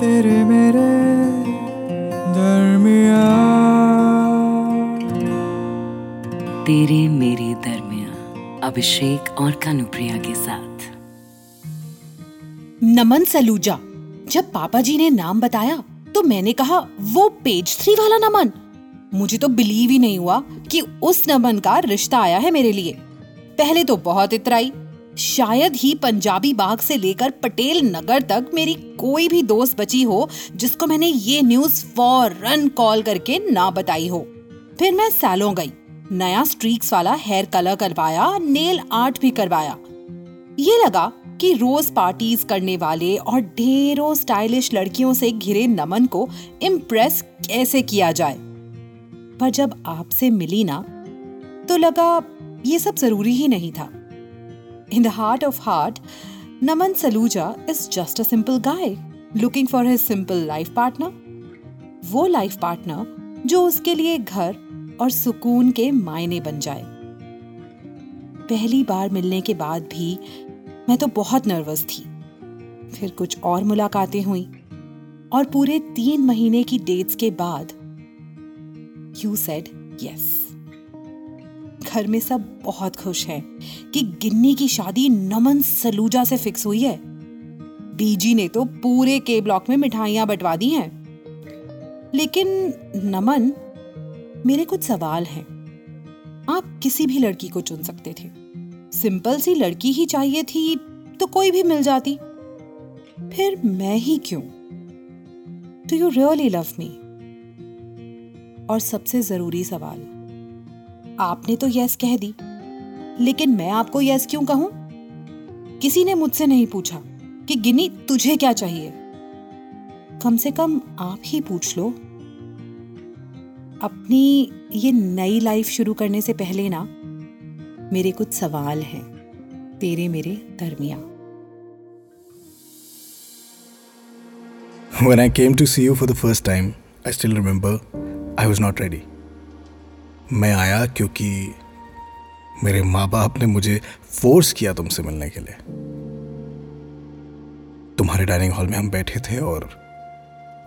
तेरे मेरे दरमिया तेरे मेरे दरमिया अभिषेक और कानुप्रिया के साथ। नमन सलूजा जब पापा जी ने नाम बताया तो मैंने कहा वो पेज थ्री वाला नमन। मुझे तो बिलीव ही नहीं हुआ कि उस नमन का रिश्ता आया है मेरे लिए। पहले तो बहुत इतराई शायद ही पंजाबी बाग से लेकर पटेल नगर तक मेरी कोई भी दोस्त बची हो, जिसको मैंने ये न्यूज़ फ़ौरन कॉल करके ना बताई हो। फिर मैं सैलों गई। नया स्ट्रीक्स वाला हेयर कलर करवाया नेल आर्ट भी करवाया। ये लगा कि रोज पार्टीज़ करने वाले और ढेरों स्टाइलिश लड़कियों से घिरे नमन को इम्प्रेस कैसे किया जाए। पर जब आपसे मिली ना तो लगा ये सब ज़रूरी ही नहीं था। In the heart of heart Naman Saluja is just a simple guy looking for his simple life partner वो लाइफ पार्टनर जो उसके लिए घर और सुकून के मायने बन जाए। पहली बार मिलने के बाद भी मैं तो बहुत नर्वस थी। फिर कुछ और मुलाकातें हुई और पूरे तीन महीने की डेट्स के बाद यू सेड यस घर में सब बहुत खुश हैं कि गिन्नी की शादी नमन सलूजा से फिक्स हुई है। बीजी ने तो पूरे के ब्लॉक में मिठाइयाँ बंटवा दी हैं। लेकिन नमन, मेरे कुछ सवाल हैं। आप किसी भी लड़की को चुन सकते थे। सिंपल सी लड़की ही चाहिए थी तो कोई भी मिल जाती। फिर मैं ही क्यों? Do you really love me और सबसे ज़रूरी सवाल आपने तो यस कह दी। लेकिन मैं आपको यस क्यों कहूँ? किसी ने मुझसे नहीं पूछा कि गिनी तुझे क्या चाहिए? कम से कम आप ही पूछ लो। अपनी ये नई लाइफ शुरू करने से पहले ना मेरे कुछ सवाल हैं तेरे मेरे दरमिया When I came to see you for the first time, I still remember I was not ready. मैं आया क्योंकि मेरे माँ बाप ने मुझे फोर्स किया तुमसे मिलने के लिए। तुम्हारे डाइनिंग हॉल में हम बैठे थे और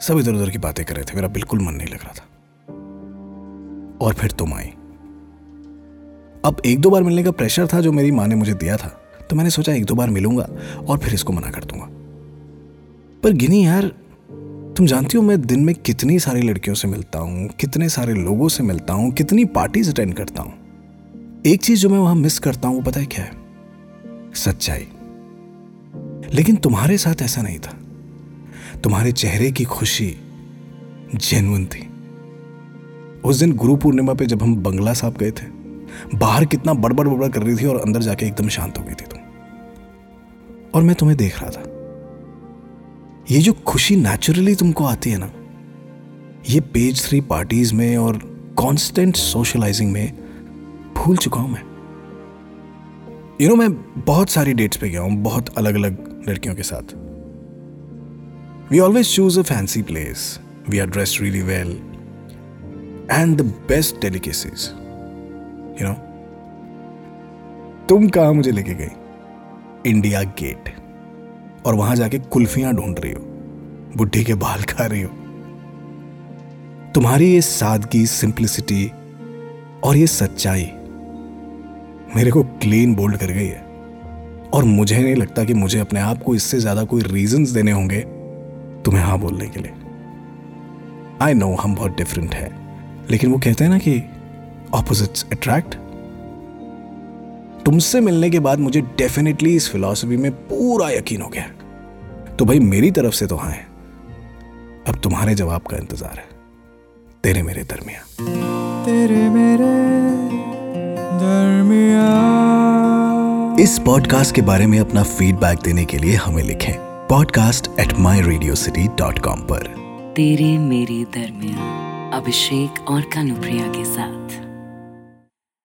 सब इधर उधर की बातें कर रहे थे। मेरा बिल्कुल मन नहीं लग रहा था। और फिर तुम आई। अब एक दो बार मिलने का प्रेशर था जो मेरी माँ ने मुझे दिया था तो मैंने सोचा एक दो बार मिलूँगा और फिर इसको मना कर दूँगा। पर गिनी यार तुम जानती हो मैं दिन में कितनी सारी लड़कियों से मिलता हूँ, कितने सारे लोगों से मिलता हूँ, कितनी पार्टीज़ अटेंड करता हूँ। एक चीज़ जो मैं वहाँ मिस करता हूँ, वो पता है क्या है? सच्चाई। लेकिन तुम्हारे साथ ऐसा नहीं था। तुम्हारे चेहरे की खुशी जेनुअन थी। उस दिन गुरु पूर्णिमा पे जब हम बंगला साहब गए थे, बाहर कितना बड़बड़ बड़बड़ कर रही थी और अंदर जाके एकदम शांत हो गई थी तुम। और मैं तुम्हें देख रहा था। ये जो खुशी नेचुरली तुमको आती है ना, ये पेज थ्री पार्टीज़ में और कांस्टेंट सोशलाइजिंग में भूल चुका हूँ मैं। यू नो मैं बहुत सारी डेट्स पे गया हूँ, बहुत अलग अलग लड़कियों के साथ। We always choose a fancy place we are dressed really well and the best delicacies you know तुम कहा मुझे लेके गई? इंडिया गेट और वहाँ जाके कुल्फियाँ ढूंढ रही हो, बुढ़ी के बाल खा रही हो। तुम्हारी ये सादगी सिंप्लिसिटी और ये सच्चाई मेरे को क्लीन बोल्ड कर गई है। और मुझे नहीं लगता कि मुझे अपने आप को इससे ज़्यादा कोई रीजंस देने होंगे तुम्हें हाँ बोलने के लिए। आई नो हम बहुत डिफरेंट है, लेकिन वो कहते हैं ना कि ऑपोजिट्स अट्रैक्ट तुमसे मिलने के बाद मुझे डेफिनेटली इस फिलॉसफी में पूरा यकीन हो गया। तो भाई मेरी तरफ़ से तो हाँ है। अब तुम्हारे जवाब का इंतज़ार है। तेरे मेरे दरमिया तेरे मेरे दरमिया इस पॉडकास्ट के बारे में अपना फीडबैक देने के लिए हमें लिखें podcast at my radio city dot com पर। तेरे मेरे दरमिया अभिषेक और कानुप्रिया के साथ।